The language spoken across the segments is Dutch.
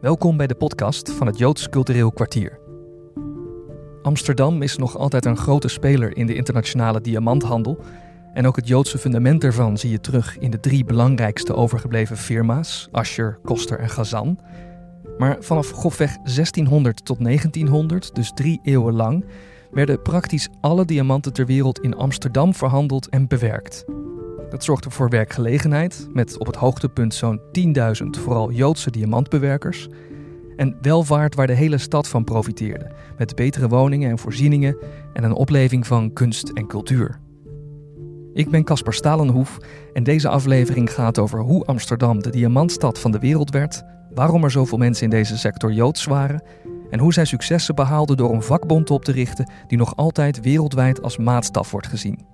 Welkom bij de podcast van het Joods Cultureel Kwartier. Amsterdam is nog altijd een grote speler in de internationale diamanthandel. En ook het Joodse fundament ervan zie je terug in de drie belangrijkste overgebleven firma's: Ascher, Koster en Gazan. Maar vanaf grofweg 1600 tot 1900, dus drie eeuwen lang, werden praktisch alle diamanten ter wereld in Amsterdam verhandeld en bewerkt. Dat zorgde voor werkgelegenheid, met op het hoogtepunt zo'n 10.000 vooral Joodse diamantbewerkers. En welvaart waar de hele stad van profiteerde, met betere woningen en voorzieningen en een opleving van kunst en cultuur. Ik ben Caspar Stalenhoef en deze aflevering gaat over hoe Amsterdam de diamantstad van de wereld werd, waarom er zoveel mensen in deze sector Joods waren en hoe zij successen behaalden door een vakbond op te richten die nog altijd wereldwijd als maatstaf wordt gezien.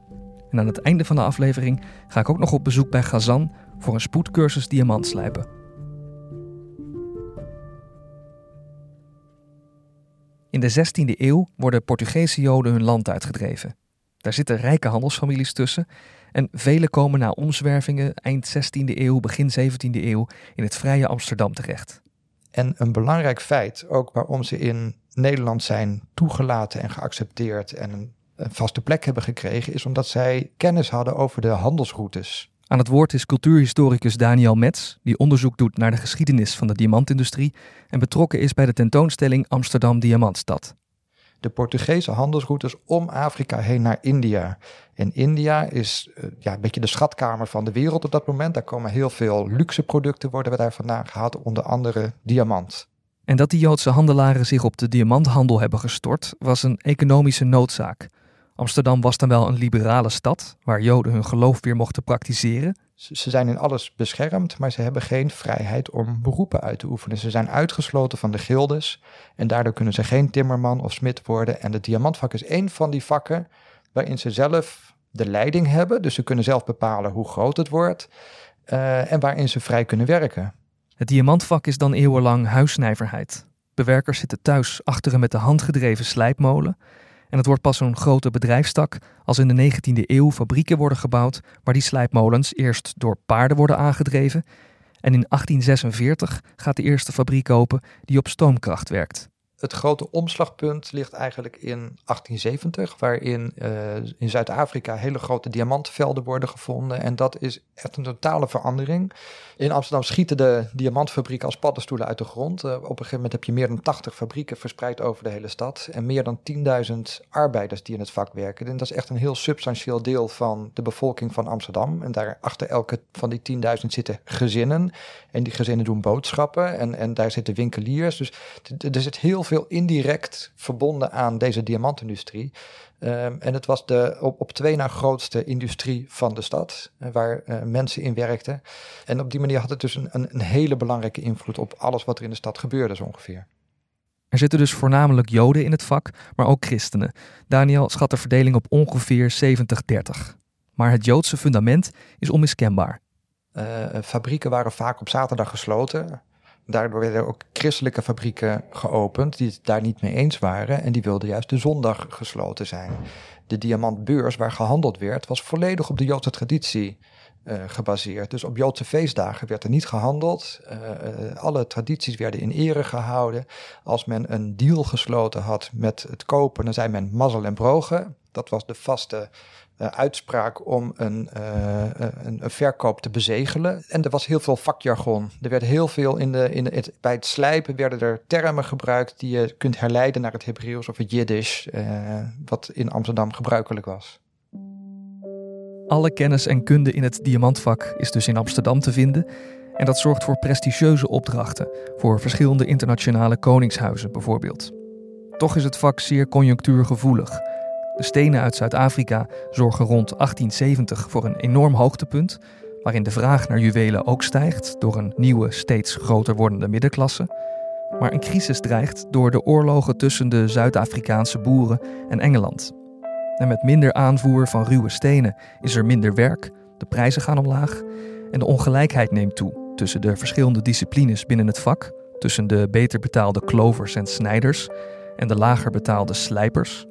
En aan het einde van de aflevering ga ik ook nog op bezoek bij Gazan voor een spoedcursus diamantslijpen. In de 16e eeuw worden Portugese Joden hun land uitgedreven. Daar zitten rijke handelsfamilies tussen en vele komen na omzwervingen eind 16e eeuw, begin 17e eeuw in het vrije Amsterdam terecht. En een belangrijk feit, ook waarom ze in Nederland zijn toegelaten en geaccepteerd en een vaste plek hebben gekregen, is omdat zij kennis hadden over de handelsroutes. Aan het woord is cultuurhistoricus Daniel Metz, die onderzoek doet naar de geschiedenis van de diamantindustrie en betrokken is bij de tentoonstelling Amsterdam Diamantstad. De Portugese handelsroutes om Afrika heen naar India. En India is uh, ja, een beetje de schatkamer van de wereld op dat moment. Daar komen heel veel luxe producten worden we daar vandaan gehaald, onder andere diamant. En dat die Joodse handelaren zich op de diamanthandel hebben gestort, was een economische noodzaak. Amsterdam was dan wel een liberale stad, waar Joden hun geloof weer mochten praktiseren. Ze zijn in alles beschermd, maar ze hebben geen vrijheid om beroepen uit te oefenen. Ze zijn uitgesloten van de gildes en daardoor kunnen ze geen timmerman of smid worden. En het diamantvak is één van die vakken waarin ze zelf de leiding hebben. Dus ze kunnen zelf bepalen hoe groot het wordt uh, en waarin ze vrij kunnen werken. Het diamantvak is dan eeuwenlang huisnijverheid. Bewerkers zitten thuis achter een met de hand gedreven slijpmolen en het wordt pas zo'n grote bedrijfstak als in de 19e eeuw fabrieken worden gebouwd waar die slijpmolens eerst door paarden worden aangedreven. En in 1846 gaat de eerste fabriek open die op stoomkracht werkt het grote omslagpunt ligt eigenlijk in 1870, waarin uh, in Zuid-Afrika hele grote diamantvelden worden gevonden. En dat is echt een totale verandering. In Amsterdam schieten de diamantfabrieken als paddenstoelen uit de grond. Uh, op een gegeven moment heb je meer dan 80 fabrieken verspreid over de hele stad. En meer dan 10.000 arbeiders die in het vak werken. En dat is echt een heel substantieel deel van de bevolking van Amsterdam. En daar achter elke van die 10.000 zitten gezinnen. En die gezinnen doen boodschappen. En, en daar zitten winkeliers. Dus er zit heel veel indirect verbonden aan deze diamantindustrie. Um, en het was de op, op twee na grootste industrie van de stad, uh, waar uh, mensen in werkten. En op die manier had het dus een, een, een, hele belangrijke invloed op alles wat er in de stad gebeurde, zo ongeveer. Er zitten dus voornamelijk Joden in het vak, maar ook christenen. Daniel schat de verdeling op ongeveer 70-30. Maar het Joodse fundament is onmiskenbaar. Uh, fabrieken waren vaak op zaterdag gesloten. Daardoor werden ook christelijke fabrieken geopend die het daar niet mee eens waren en die wilden juist de zondag gesloten zijn. De diamantbeurs waar gehandeld werd was volledig op de Joodse traditie uh, gebaseerd. Dus op Joodse feestdagen werd er niet gehandeld. Uh, uh, alle tradities werden in ere gehouden. Als men een deal gesloten had met het kopen, dan zei men mazzel en brogen. Dat was de vaste uh, uitspraak om een, uh, een, een, verkoop te bezegelen. En er was heel veel vakjargon. Er werd heel veel in de, in het, bij het slijpen werden er termen gebruikt die je kunt herleiden naar het Hebreeuws of het Jiddisch, wat in Amsterdam gebruikelijk was. Alle kennis en kunde in het diamantvak is dus in Amsterdam te vinden. En dat zorgt voor prestigieuze opdrachten voor verschillende internationale koningshuizen bijvoorbeeld. Toch is het vak zeer conjunctuurgevoelig. De stenen uit Zuid-Afrika zorgen rond 1870 voor een enorm hoogtepunt, waarin de vraag naar juwelen ook stijgt door een nieuwe, steeds groter wordende middenklasse. Maar een crisis dreigt door de oorlogen tussen de Zuid-Afrikaanse boeren en Engeland. En met minder aanvoer van ruwe stenen is er minder werk, de prijzen gaan omlaag en de ongelijkheid neemt toe tussen de verschillende disciplines binnen het vak, tussen de beter betaalde klovers en snijders en de lager betaalde slijpers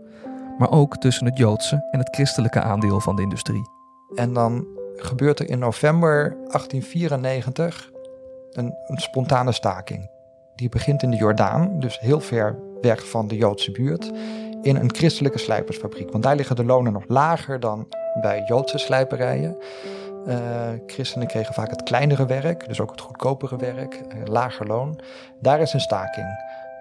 maar ook tussen het Joodse en het christelijke aandeel van de industrie. En dan gebeurt er in november 1894 een, een spontane staking. Die begint in de Jordaan, dus heel ver weg van de Joodse buurt, in een christelijke slijpersfabriek. Want daar liggen de lonen nog lager dan bij Joodse slijperijen. Uh, christenen kregen vaak het kleinere werk, dus ook het goedkopere werk, uh, lager loon. Daar is een staking.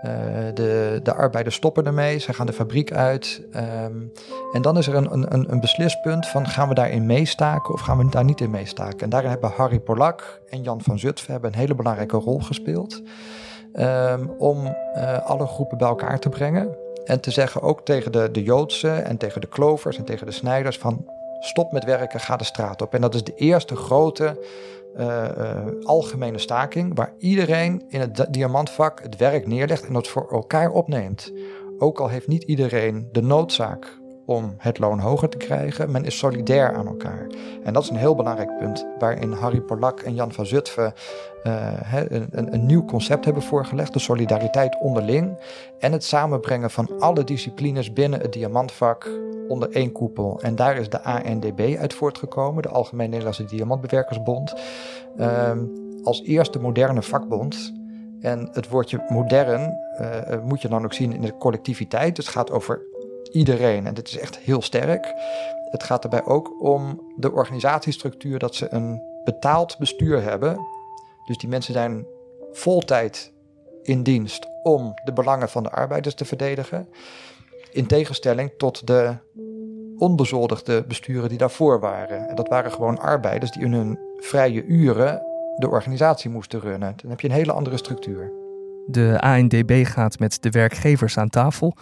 Uh, de, de arbeiders stoppen ermee, ze gaan de fabriek uit. Um, en dan is er een, een, een beslispunt van gaan we daarin meestaken of gaan we daar niet in meestaken. En daarin hebben Harry Polak en Jan van Zutphen hebben een hele belangrijke rol gespeeld. Um, om alle groepen bij elkaar te brengen. En te zeggen ook tegen de, de Joodse en tegen de klovers en tegen de snijders van stop met werken, ga de straat op. En dat is de eerste grote algemene staking waar iedereen in het diamantvak het werk neerlegt en dat voor elkaar opneemt. Ook al heeft niet iedereen de noodzaak om het loon hoger te krijgen. Men is solidair aan elkaar. En dat is een heel belangrijk punt waarin Harry Polak en Jan van Zutphen uh, een, een, nieuw concept hebben voorgelegd. De solidariteit onderling en het samenbrengen van alle disciplines binnen het diamantvak onder één koepel. En daar is de ANDB uit voortgekomen, de Algemene Nederlandse Diamantbewerkersbond. Uh, als eerste moderne vakbond. En het woordje modern uh, moet je dan ook zien in de collectiviteit. Dus het gaat over iedereen. En dit is echt heel sterk. Het gaat daarbij ook om de organisatiestructuur dat ze een betaald bestuur hebben. Dus die mensen zijn voltijd in dienst om de belangen van de arbeiders te verdedigen. In tegenstelling tot de onbezoldigde besturen die daarvoor waren. En dat waren gewoon arbeiders die in hun vrije uren de organisatie moesten runnen. Dan heb je een hele andere structuur. De ANDB gaat met de werkgevers aan tafel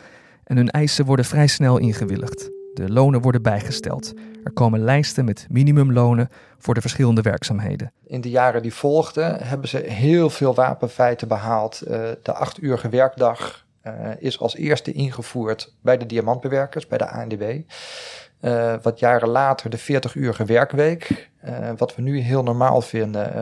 en hun eisen worden vrij snel ingewilligd. De lonen worden bijgesteld. Er komen lijsten met minimumlonen voor de verschillende werkzaamheden. In de jaren die volgden hebben ze heel veel wapenfeiten behaald. Uh, de achtuurige werkdag uh, is als eerste ingevoerd bij de diamantbewerkers, bij de ANDB. Uh, eh, wat jaren later de 40-urige werkweek, wat we nu heel normaal vinden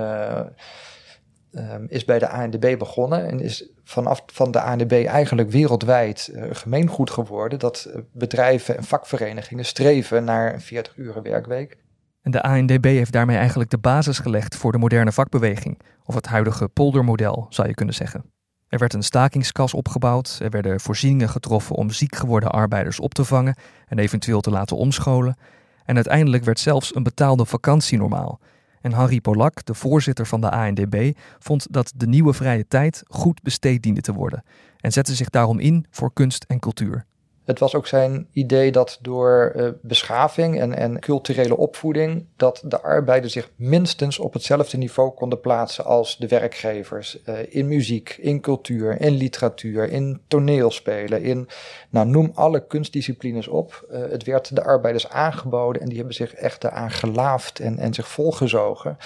um, is bij de ANDB begonnen en is vanaf van de ANDB eigenlijk wereldwijd uh, gemeengoed geworden dat eh, bedrijven en vakverenigingen streven naar een 40 uren werkweek. En de ANDB heeft daarmee eigenlijk de basis gelegd voor de moderne vakbeweging, of het huidige poldermodel zou je kunnen zeggen. Er werd een stakingskas opgebouwd, er werden voorzieningen getroffen om ziek geworden arbeiders op te vangen en eventueel te laten omscholen. En uiteindelijk werd zelfs een betaalde vakantie normaal, en Harry Polak, de voorzitter van de ANDB, vond dat de nieuwe vrije tijd goed besteed diende te worden en zette zich daarom in voor kunst en cultuur. Het was ook zijn idee dat door uh, beschaving en, en culturele opvoeding, dat de arbeiders zich minstens op hetzelfde niveau konden plaatsen als de werkgevers. Uh, in muziek, in cultuur, in literatuur, in toneelspelen, in, nou noem alle kunstdisciplines op. Uh, het werd de arbeiders aangeboden en die hebben zich echt eraan gelaafd en, en zich volgezogen.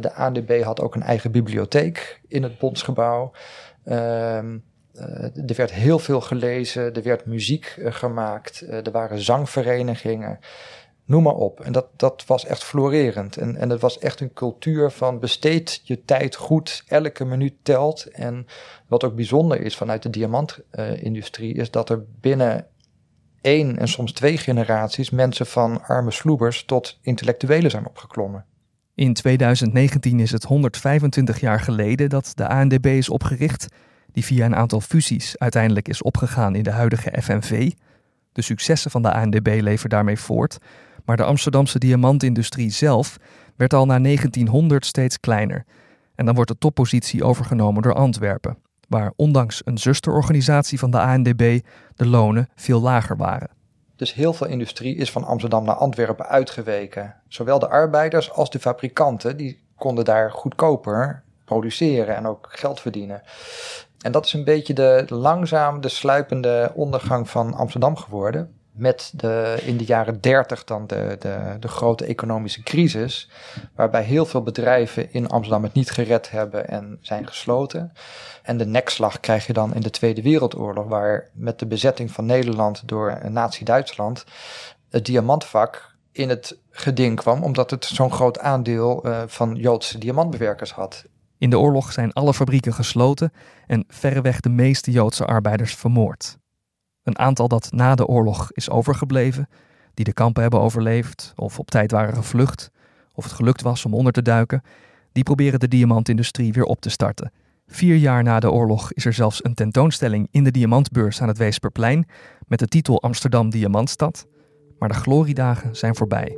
de ANDB had ook een eigen bibliotheek in het bondsgebouw. Ehm, er werd heel veel gelezen, er werd muziek uh, gemaakt, uh, er waren zangverenigingen, noem maar op. En dat, dat was echt florerend. En, en het was echt een cultuur van besteed je tijd goed, elke minuut telt. En wat ook bijzonder is vanuit de diamantindustrie, is dat er binnen één en soms twee generaties mensen van arme sloebers tot intellectuelen zijn opgeklommen. In 2019 is het 125 jaar geleden dat de ANDB is opgericht die via een aantal fusies uiteindelijk is opgegaan in de huidige FNV. De successen van de ANDB leven daarmee voort, maar de Amsterdamse diamantindustrie zelf werd al na 1900 steeds kleiner. En dan wordt de toppositie overgenomen door Antwerpen, waar ondanks een zusterorganisatie van de ANDB de lonen veel lager waren. Dus heel veel industrie is van Amsterdam naar Antwerpen uitgeweken. Zowel de arbeiders als de fabrikanten, die konden daar goedkoper produceren en ook geld verdienen. En dat is een beetje de langzaam de sluipende ondergang van Amsterdam geworden. Met de, in de jaren 30 dan de, de, de grote economische crisis. Waarbij heel veel bedrijven in Amsterdam het niet gered hebben en zijn gesloten. En de nekslag krijg je dan in de Tweede Wereldoorlog. Waar met de bezetting van Nederland door Nazi-Duitsland het diamantvak in het geding kwam. Omdat het zo'n groot aandeel uh, van Joodse diamantbewerkers had. In de oorlog zijn alle fabrieken gesloten en verreweg de meeste Joodse arbeiders vermoord. Een aantal dat na de oorlog is overgebleven, die de kampen hebben overleefd of op tijd waren gevlucht, of het gelukt was om onder te duiken, Die proberen de diamantindustrie weer op te starten. Vier jaar na de oorlog is er zelfs een tentoonstelling in de Diamantbeurs aan het Weesperplein met de titel Amsterdam Diamantstad. Maar de gloriedagen zijn voorbij.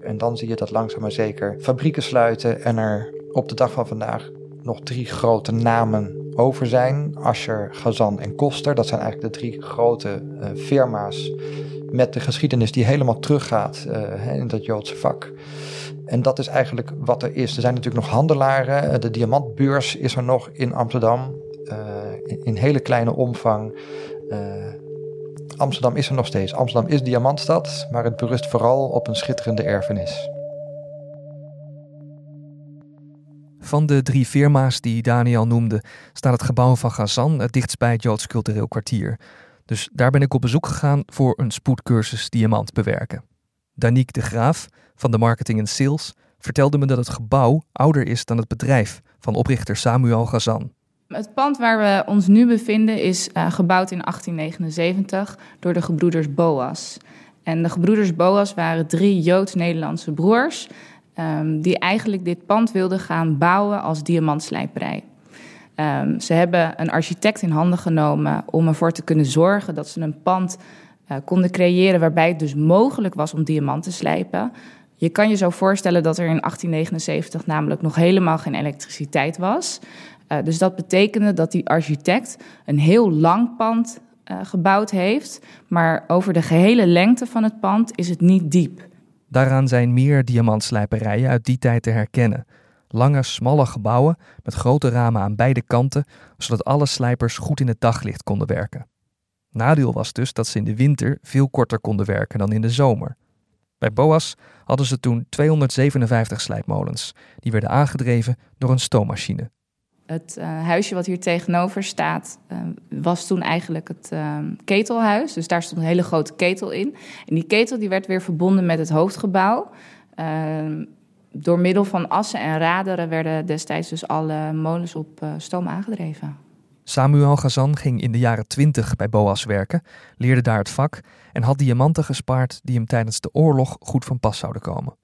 En dan zie je dat langzaam maar zeker fabrieken sluiten en er op de dag van vandaag nog drie grote namen over zijn. Ascher, Gazan en Koster. Dat zijn eigenlijk de drie grote uh, firma's met de geschiedenis die helemaal teruggaat uh, in dat Joodse vak. En dat is eigenlijk wat er is. Er zijn natuurlijk nog handelaren. De diamantbeurs is er nog in Amsterdam. Uh, in, in, hele kleine omvang. Amsterdam is er nog steeds. Amsterdam is diamantstad, maar het berust vooral op een schitterende erfenis. Van de drie firma's die Daniel noemde, staat het gebouw van Gazan het dichtst bij het Joods cultureel kwartier. Dus daar ben ik op bezoek gegaan voor een spoedcursus diamant bewerken. Danique de Graaf van de Marketing en Sales vertelde me dat het gebouw ouder is dan het bedrijf van oprichter Samuel Gazan. Het pand waar we ons nu bevinden is uh, gebouwd in 1879 door de gebroeders Boas. En de gebroeders Boas waren drie Joods-Nederlandse broers um, die eigenlijk dit pand wilden gaan bouwen als diamantslijperij. Um, ze hebben een architect in handen genomen om ervoor te kunnen zorgen dat ze een pand uh, konden creëren waarbij het dus mogelijk was om diamant te slijpen. Je kan je zo voorstellen dat er in 1879 namelijk nog helemaal geen elektriciteit was. Uh, dus dat betekende dat die architect een heel lang pand uh, gebouwd heeft, maar over de gehele lengte van het pand is het niet diep. Daaraan zijn meer diamantslijperijen uit die tijd te herkennen. Lange, smalle gebouwen met grote ramen aan beide kanten, zodat alle slijpers goed in het daglicht konden werken. Nadeel was dus dat ze in de winter veel korter konden werken dan in de zomer. Bij Boas hadden ze toen 257 slijpmolens. Die werden aangedreven door een stoommachine. Het uh, huisje wat hier tegenover staat, uh, was toen eigenlijk het uh, ketelhuis. Dus daar stond een hele grote ketel in. En die ketel die werd weer verbonden met het hoofdgebouw. door middel van assen en raderen werden destijds dus alle molens op stoom aangedreven. Samuel Gazan ging in de jaren twintig bij Boas werken, leerde daar het vak en had diamanten gespaard die hem tijdens de oorlog goed van pas zouden komen.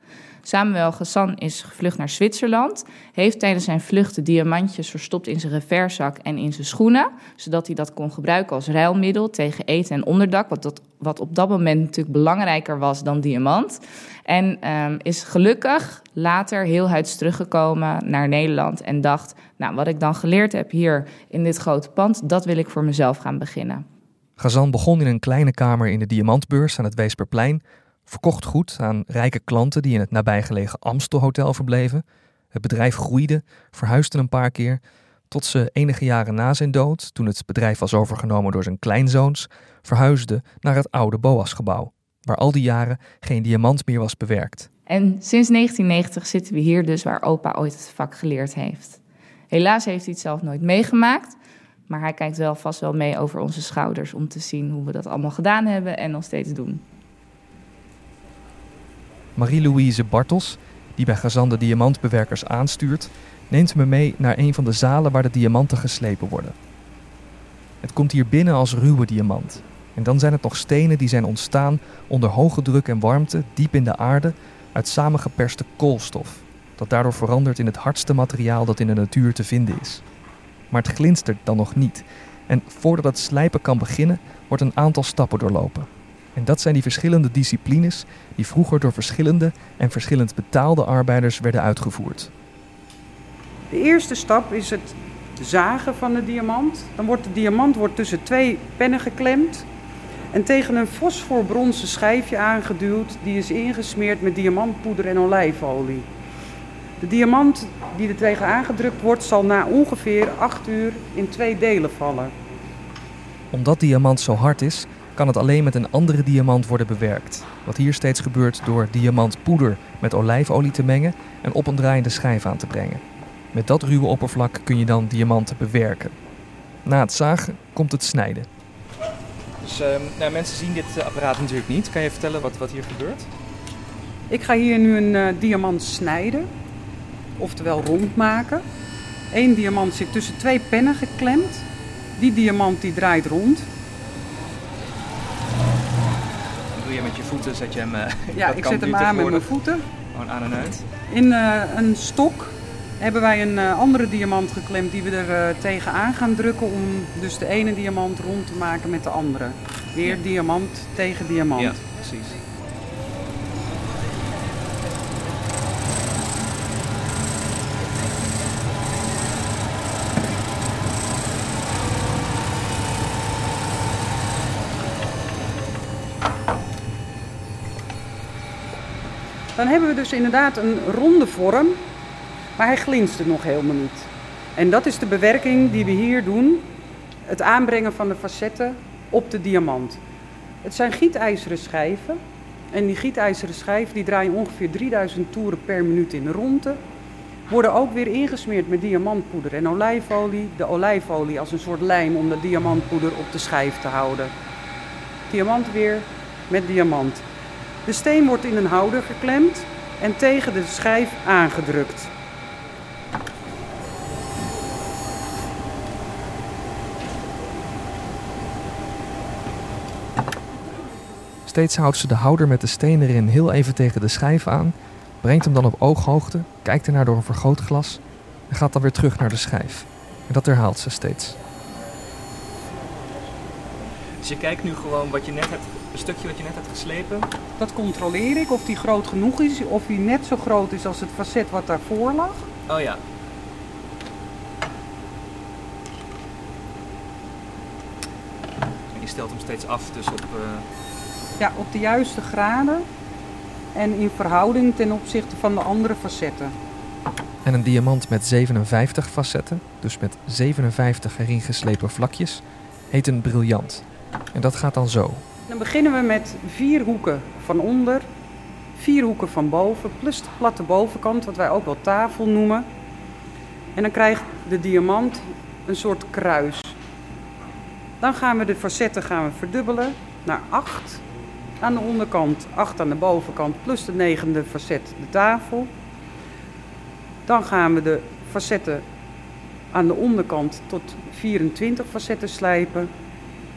Samuel Gassan is gevlucht naar Zwitserland. Heeft tijdens zijn vlucht diamantjes verstopt in zijn reverszak en in zijn schoenen. Zodat hij dat kon gebruiken als ruilmiddel tegen eten en onderdak. Wat, dat, wat op dat moment natuurlijk belangrijker was dan diamant. En um, is gelukkig later heel huids teruggekomen naar Nederland. En dacht, nou wat ik dan geleerd heb hier in dit grote pand, dat wil ik voor mezelf gaan beginnen. Gazan begon in een kleine kamer in de Diamantbeurs aan het Weesperplein verkocht goed aan rijke klanten die in het nabijgelegen Amstelhotel verbleven. Het bedrijf groeide, verhuisde een paar keer, tot ze enige jaren na zijn dood, toen het bedrijf was overgenomen door zijn kleinzoons, verhuisde naar het oude Boas-gebouw, waar al die jaren geen diamant meer was bewerkt. En sinds 1990 zitten we hier dus waar opa ooit het vak geleerd heeft. Helaas heeft hij het zelf nooit meegemaakt, maar hij kijkt wel vast wel mee over onze schouders om te zien hoe we dat allemaal gedaan hebben en nog steeds doen. Marie-Louise Bartels, die bij Gazan de diamantbewerkers aanstuurt, neemt me mee naar een van de zalen waar de diamanten geslepen worden. Het komt hier binnen als ruwe diamant. En dan zijn het nog stenen die zijn ontstaan onder hoge druk en warmte diep in de aarde uit samengeperste koolstof, dat daardoor verandert in het hardste materiaal dat in de natuur te vinden is. Maar het glinstert dan nog niet. En voordat het slijpen kan beginnen, wordt een aantal stappen doorlopen. En dat zijn die verschillende disciplines die vroeger door verschillende en verschillend betaalde arbeiders werden uitgevoerd. De eerste stap is het zagen van de diamant. Dan wordt de diamant wordt tussen twee pennen geklemd en tegen een fosforbronzen schijfje aangeduwd. Die is ingesmeerd met diamantpoeder en olijfolie. De diamant die er tegen aangedrukt wordt, zal na ongeveer 8 uur in twee delen vallen. Omdat diamant zo hard is, kan het alleen met een andere diamant worden bewerkt. Wat hier steeds gebeurt door diamantpoeder met olijfolie te mengen en op een draaiende schijf aan te brengen. Met dat ruwe oppervlak kun je dan diamanten bewerken. Na het zagen komt het snijden. Dus uh, nou, mensen zien dit eh, apparaat natuurlijk niet. Kan je vertellen wat, wat hier gebeurt? Ik ga hier nu een uh, diamant snijden, oftewel rondmaken. Eén diamant zit tussen twee pennen geklemd. Die diamant die draait rond doe je met je voeten? Zet je hem, uh, ja, ik zet hem aan met mijn voeten. Gewoon aan en uit? In uh, een stok hebben wij een uh, andere diamant geklemd die we er tegenaan gaan drukken om dus de ene diamant rond te maken met de andere. Weer ja. diamant tegen diamant. Ja, precies. Dan hebben we dus inderdaad een ronde vorm, maar hij glinstert nog helemaal niet. En dat is de bewerking die we hier doen. Het aanbrengen van de facetten op de diamant. Het zijn gietijzeren schijven. En die gietijzeren schijven die draaien ongeveer 3000 toeren per minuut in de ronde. Worden ook weer ingesmeerd met diamantpoeder en olijfolie. De olijfolie als een soort lijm om de diamantpoeder op de schijf te houden. Diamant weer met diamant. De steen wordt in een houder geklemd en tegen de schijf aangedrukt. Steeds houdt ze de houder met de steen erin heel even tegen de schijf aan, brengt hem dan op ooghoogte, kijkt ernaar door een vergrootglas en gaat dan weer terug naar de schijf. En dat herhaalt ze steeds. Dus je kijkt nu gewoon wat je net hebt, een stukje wat je net hebt geslepen. Dat controleer ik of die groot genoeg is, of die net zo groot is als het facet wat daarvoor lag. Oh ja. En je stelt hem steeds af dus op... Uh... Ja, op de juiste graden en in verhouding ten opzichte van de andere facetten. En een diamant met 57 facetten, dus met 57 erin geslepen vlakjes, heet een briljant. En dat gaat dan zo. Dan beginnen we met vier hoeken van onder, vier hoeken van boven, plus de platte bovenkant, wat wij ook wel tafel noemen. En dan krijgt de diamant een soort kruis. Dan gaan we de facetten gaan we verdubbelen naar 8 aan de onderkant, 8 aan de bovenkant, plus de negende facet de tafel. Dan gaan we de facetten aan de onderkant tot 24 facetten slijpen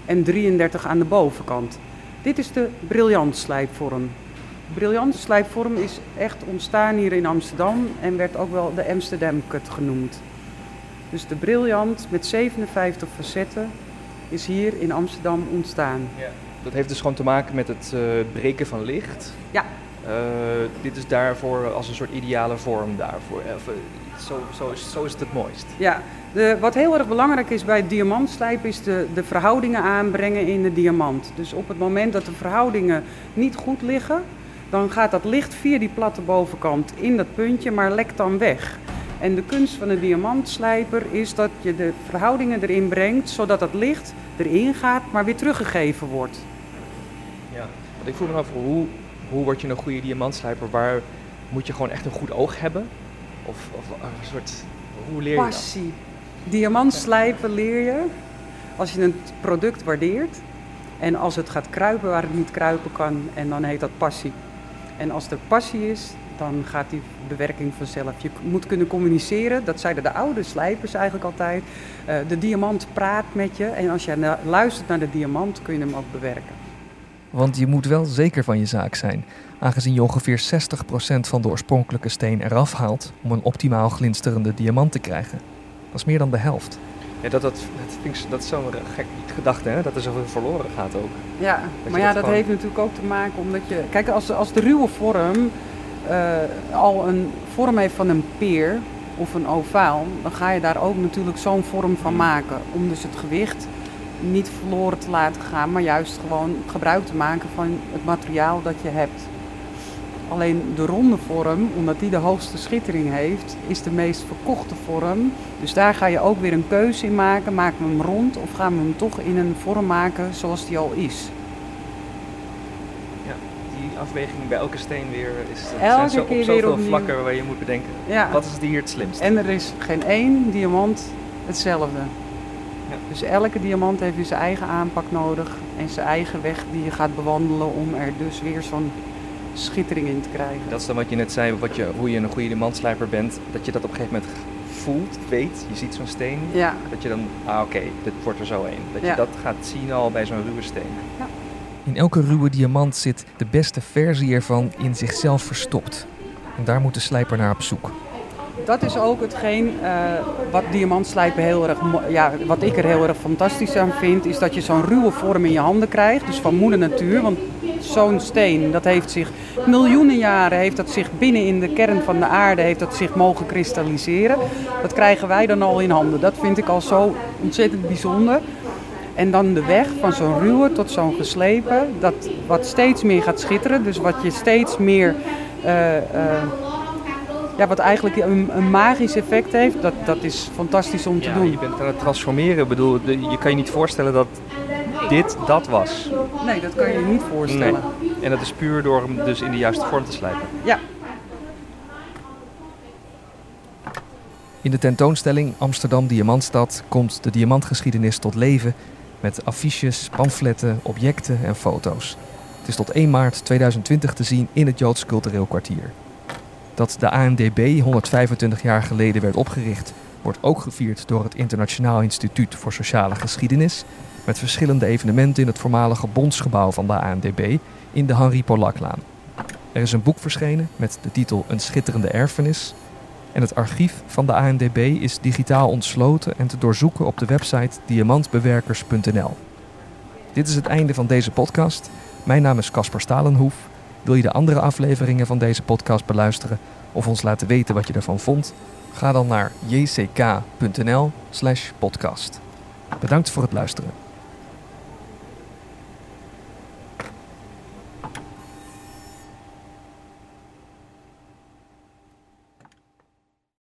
en 33 aan de bovenkant. Dit is de briljant slijpvorm. De briljante slijpvorm is echt ontstaan hier in Amsterdam en werd ook wel de Amsterdam Cut genoemd. Dus de briljant met 57 facetten is hier in Amsterdam ontstaan. Ja. Dat heeft dus gewoon te maken met het uh, breken van licht. Ja. Uh, dit is daarvoor als een soort ideale vorm daarvoor. Even, zo, zo, is, zo is het het mooist. Ja, de, wat heel erg belangrijk is bij diamantslijpen is de, de verhoudingen aanbrengen in de diamant. Dus op het moment dat de verhoudingen niet goed liggen, dan gaat dat licht via die platte bovenkant in dat puntje, maar lekt dan weg. En de kunst van de diamantslijper is dat je de verhoudingen erin brengt, zodat het licht erin gaat, maar weer teruggegeven wordt. Ja, want ik voel me af, hoe, hoe word je een goede diamantslijper? Waar moet je gewoon echt een goed oog hebben? Of, of een soort, hoe leer je Passie. dat? Diamant slijpen leer je als je het product waardeert. En als het gaat kruipen waar het niet kruipen kan. En dan heet dat passie. En als er passie is, dan gaat die bewerking vanzelf. Je moet kunnen communiceren, dat zeiden de oude slijpers eigenlijk altijd. Uh, de diamant praat met je en als je luistert naar de diamant kun je hem ook bewerken. Want je moet wel zeker van je zaak zijn, aangezien je ongeveer 60% van de oorspronkelijke steen eraf haalt om een optimaal glinsterende diamant te krijgen. Dat is meer dan de helft. Ja, dat, dat, dat, ik, dat is zo'n gek gedachte, hè? dat er zoveel verloren gaat ook. Ja, maar ja, dat, heeft natuurlijk ook te maken omdat je... Kijk, als, als de ruwe vorm uh, al een vorm heeft van een peer of een ovaal, dan ga je daar ook natuurlijk zo'n vorm van maken. Om dus het gewicht niet verloren te laten gaan, maar juist gewoon gebruik te maken van het materiaal dat je hebt. Alleen de ronde vorm, omdat die de hoogste schittering heeft, is de meest verkochte vorm. Dus daar ga je ook weer een keuze in maken. Maken we hem rond of gaan we hem toch in een vorm maken zoals die al is? Ja, die afweging bij elke steen weer is elke zijn zo, keer op zoveel weer vlakken waar je moet bedenken. Ja. Wat is hier het slimste? En er is geen één diamant hetzelfde. Ja. Dus elke diamant heeft weer zijn eigen aanpak nodig en zijn eigen weg die je gaat bewandelen om er dus weer zo'n schittering in te krijgen. Dat is dan wat je net zei, wat je, hoe je een goede diamantslijper bent. Dat je dat op een gegeven moment voelt, weet. Je ziet zo'n steen. Ja. Dat je dan, ah oké, dit wordt er zo een. Dat Ja. je dat gaat zien al bij zo'n ruwe steen. In elke ruwe diamant zit de beste versie ervan in zichzelf verstopt. En daar moet de slijper naar op zoek. Dat is ook hetgeen uh, wat diamantslijpen heel erg, ja, wat ik er heel erg fantastisch aan vind, is dat je zo'n ruwe vorm in je handen krijgt, dus van moeder natuur. Want zo'n steen, dat heeft zich miljoenen jaren, heeft dat zich binnen in de kern van de aarde, heeft dat zich mogen kristalliseren. Dat krijgen wij dan al in handen. Dat vind ik al zo ontzettend bijzonder. En dan de weg van zo'n ruwe tot zo'n geslepen, dat wat steeds meer gaat schitteren. Dus wat je steeds meer, uh, uh, ja, wat eigenlijk een, een, magisch effect heeft, dat, dat is fantastisch om te ja, doen. Je bent aan het transformeren. Ik bedoel, je kan je niet voorstellen dat dit dat was. Nee, dat kan je je niet voorstellen. Nee. En dat is puur door hem dus in de juiste vorm te slijpen. Ja. In de tentoonstelling Amsterdam Diamantstad komt de diamantgeschiedenis tot leven met affiches, pamfletten, objecten en foto's. Het is tot 1 maart 2020 te zien in het Joods Cultureel Kwartier. Dat de ANDB 125 jaar geleden werd opgericht, wordt ook gevierd door het Internationaal Instituut voor Sociale Geschiedenis, met verschillende evenementen in het voormalige bondsgebouw van de ANDB in de Henri Polaklaan. Er is een boek verschenen met de titel Een schitterende erfenis. En het archief van de ANDB is digitaal ontsloten en te doorzoeken op de website diamantbewerkers.nl. Dit is het einde van deze podcast. Mijn naam is Caspar Stalenhoef. Wil je de andere afleveringen van deze podcast beluisteren of ons laten weten wat je ervan vond? Ga dan naar jck.nl/podcast. Bedankt voor het luisteren.